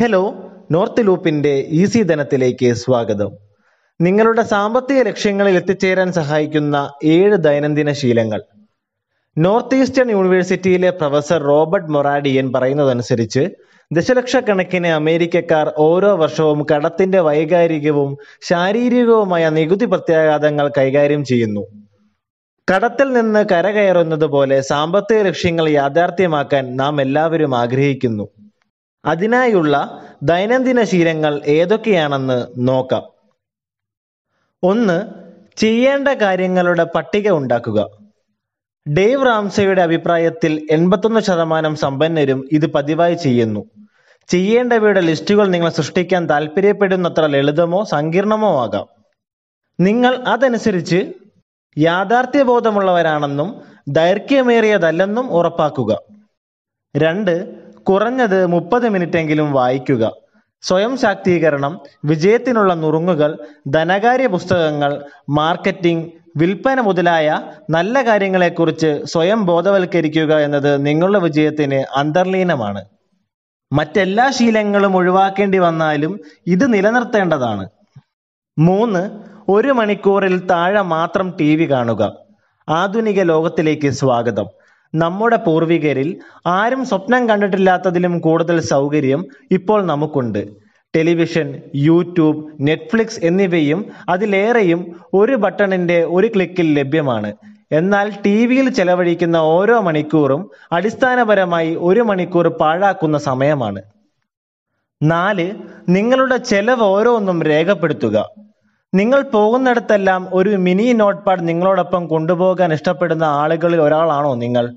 Hello north ലൂപ്പിന്റെ easy ധനത്തിലേക്ക് സ്വാഗതം. നിങ്ങളുടെ സാമ്പത്തിക ലക്ഷ്യങ്ങളിൽ എത്തിച്ചേരാൻ സഹായിക്കുന്ന ഏഴ് ദൈനംദിന ശീലങ്ങൾ. നോർത്ത് ഈസ്റ്റേൺ യൂണിവേഴ്സിറ്റിയിലെ പ്രൊഫസർ റോബർട്ട് മൊറാഡിയൻ പറയുന്നതനുസരിച്ച് ദശലക്ഷക്കണക്കിന് അമേരിക്കക്കാർ ഓരോ വർഷവും കടത്തിന്റെ വൈകാരികവും ശാരീരികവുമായ നികുതി പ്രത്യാഘാതങ്ങൾ കൈകാര്യം ചെയ്യുന്നു. കടത്തിൽ നിന്ന് കരകയറുന്നത് പോലെ സാമ്പത്തിക ലക്ഷ്യങ്ങൾ യാഥാർത്ഥ്യമാക്കാൻ നാം എല്ലാവരും ആഗ്രഹിക്കുന്നു. അതിനായുള്ള ദൈനംദിന ശീലങ്ങൾ ഏതൊക്കെയാണെന്ന് നോക്കാം. ഒന്ന് ചെയ്യേണ്ട കാര്യങ്ങളുടെ പട്ടിക ഉണ്ടാക്കുക. ഡേവ് റാംസയുടെ അഭിപ്രായത്തിൽ എൺപത്തൊന്ന് ശതമാനം സമ്പന്നരും ഇത് പതിവായി ചെയ്യുന്നു. ചെയ്യേണ്ടവയുടെ ലിസ്റ്റുകൾ നിങ്ങൾ സൃഷ്ടിക്കാൻ താല്പര്യപ്പെടുന്നത്ര ലളിതമോ സങ്കീർണമോ ആകാം. നിങ്ങൾ അതനുസരിച്ച് യാഥാർത്ഥ്യബോധമുള്ളവരാണെന്നും ദൈർഘ്യമേറിയതല്ലെന്നും ഉറപ്പാക്കുക. രണ്ട് കുറഞ്ഞത് മുപ്പത് മിനിറ്റെങ്കിലും വായിക്കുക. സ്വയം ശാക്തീകരണം വിജയത്തിനുള്ള നുറുങ്ങുകൾ ധനകാര്യ പുസ്തകങ്ങൾ മാർക്കറ്റിംഗ് വിൽപ്പന മുതലായ നല്ല കാര്യങ്ങളെക്കുറിച്ച് സ്വയം ബോധവൽക്കരിക്കുക എന്നത് നിങ്ങളുടെ വിജയത്തിന് അന്തർലീനമാണ്. മറ്റെല്ലാ ശീലങ്ങളും ഒഴിവാക്കേണ്ടി വന്നാലും ഇത് നിലനിർത്തേണ്ടതാണ്. മൂന്ന് ഒരു മണിക്കൂറിൽ താഴെ മാത്രം ടി വി കാണുക. ആധുനിക ലോകത്തിലേക്ക് സ്വാഗതം. നമ്മുടെ പൂർവികരിൽ ആരും സ്വപ്നം കണ്ടിട്ടില്ലാത്തതിലും കൂടുതൽ സൗകര്യം ഇപ്പോൾ നമുക്കുണ്ട്. ടെലിവിഷൻ യൂട്യൂബ് നെറ്റ്ഫ്ലിക്സ് എന്നിവയും അതിലേറെയും ഒരു ബട്ടണിന്റെ ഒരു ക്ലിക്കിൽ ലഭ്യമാണ്. എന്നാൽ ടി വിയിൽ ചെലവഴിക്കുന്ന ഓരോ മണിക്കൂറും അടിസ്ഥാനപരമായി ഒരു മണിക്കൂർ പാഴാക്കുന്ന സമയമാണ്. നാല് നിങ്ങളുടെ ചെലവ് ഓരോന്നും രേഖപ്പെടുത്തുക. നിങ്ങൾ പോകുന്നിടത്തെല്ലാം ഒരു മിനി നോട്ട്പാഡ് നിങ്ങളോടൊപ്പം കൊണ്ടുപോകാൻ ഇഷ്ടപ്പെടുന്ന ആളുകളിൽ ഒരാളാണോ നിങ്ങൾ?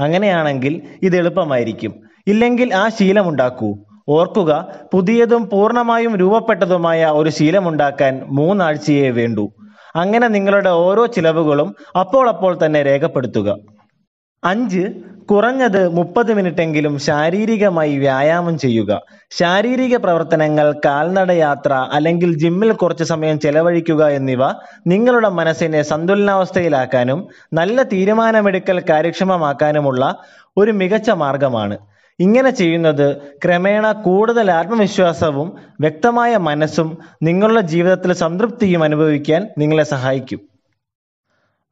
അങ്ങനെയാണെങ്കിൽ ഇത് എളുപ്പമായിരിക്കും. ഇല്ലെങ്കിൽ ആ ശീലമുണ്ടാക്കൂ. ഓർക്കുക പുതിയതും പൂർണമായും രൂപപ്പെട്ടതുമായ ഒരു ശീലമുണ്ടാക്കാൻ മൂന്നാഴ്ചയേ വേണ്ടൂ. അങ്ങനെ നിങ്ങളുടെ ഓരോ ചിലവുകളും അപ്പോൾ അപ്പോൾ തന്നെ രേഖപ്പെടുത്തുക. അഞ്ച് കുറഞ്ഞത് മുപ്പത് മിനിറ്റെങ്കിലും ശാരീരികമായി വ്യായാമം ചെയ്യുക. ശാരീരിക പ്രവർത്തനങ്ങൾ കാൽനട യാത്ര അല്ലെങ്കിൽ ജിമ്മിൽ കുറച്ച് സമയം ചെലവഴിക്കുക എന്നിവ നിങ്ങളുടെ മനസ്സിനെ സന്തുലനാവസ്ഥയിലാക്കാനും നല്ല തീരുമാനമെടുക്കൽ കാര്യക്ഷമമാക്കാനുമുള്ള ഒരു മികച്ച മാർഗമാണ്. ഇങ്ങനെ ചെയ്യുന്നത് ക്രമേണ കൂടുതൽ ആത്മവിശ്വാസവും വ്യക്തമായ മനസ്സും നിങ്ങളുടെ ജീവിതത്തിൽ സംതൃപ്തിയും അനുഭവിക്കാൻ നിങ്ങളെ സഹായിക്കും.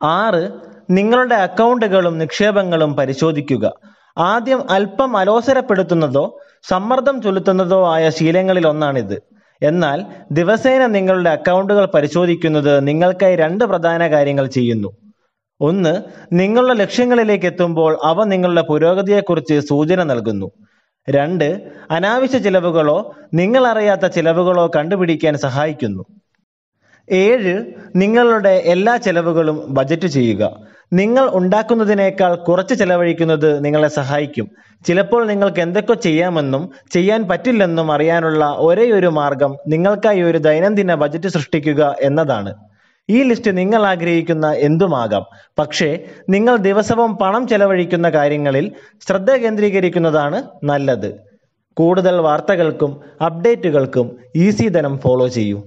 ആറ് നിങ്ങളുടെ അക്കൗണ്ടുകളും നിക്ഷേപങ്ങളും പരിശോധിക്കുക. ആദ്യം അല്പം അലോസരപ്പെടുത്തുന്നതോ സമ്മർദ്ദം ചെലുത്തുന്നതോ ആയ ശീലങ്ങളിൽ ഒന്നാണിത്. എന്നാൽ ദിവസേന നിങ്ങളുടെ അക്കൗണ്ടുകൾ പരിശോധിക്കുന്നത് നിങ്ങൾക്കായി രണ്ട് പ്രധാന കാര്യങ്ങൾ ചെയ്യുന്നു. ഒന്ന് നിങ്ങളുടെ ലക്ഷ്യങ്ങളിലേക്ക് എത്തുമ്പോൾ അവ നിങ്ങളുടെ പുരോഗതിയെക്കുറിച്ച് സൂചന നൽകുന്നു. രണ്ട് അനാവശ്യ ചിലവുകളോ നിങ്ങൾ അറിയാത്ത ചിലവുകളോ കണ്ടുപിടിക്കാൻ സഹായിക്കുന്നു. ഏഴ് നിങ്ങളുടെ എല്ലാ ചെലവുകളും ബജറ്റ് ചെയ്യുക. നിങ്ങൾ ഉണ്ടാക്കുന്നതിനേക്കാൾ കുറച്ച് ചെലവഴിക്കുന്നത് നിങ്ങളെ സഹായിക്കും. ചിലപ്പോൾ നിങ്ങൾക്ക് എന്തൊക്കെ ചെയ്യാമെന്നും ചെയ്യാൻ പറ്റില്ലെന്നും അറിയാനുള്ള ഒരേ ഒരു മാർഗം നിങ്ങൾക്കായി ഒരു ദൈനംദിന ബജറ്റ് സൃഷ്ടിക്കുക എന്നതാണ്. ഈ ലിസ്റ്റ് നിങ്ങൾ ആഗ്രഹിക്കുന്ന എന്തുമാകാം? പക്ഷേ നിങ്ങൾ ദിവസവും പണം ചെലവഴിക്കുന്ന കാര്യങ്ങളിൽ ശ്രദ്ധ കേന്ദ്രീകരിക്കുന്നതാണ് നല്ലത്. കൂടുതൽ വാർത്തകൾക്കും അപ്ഡേറ്റുകൾക്കും ഈസി ധനം ഫോളോ ചെയ്യൂ.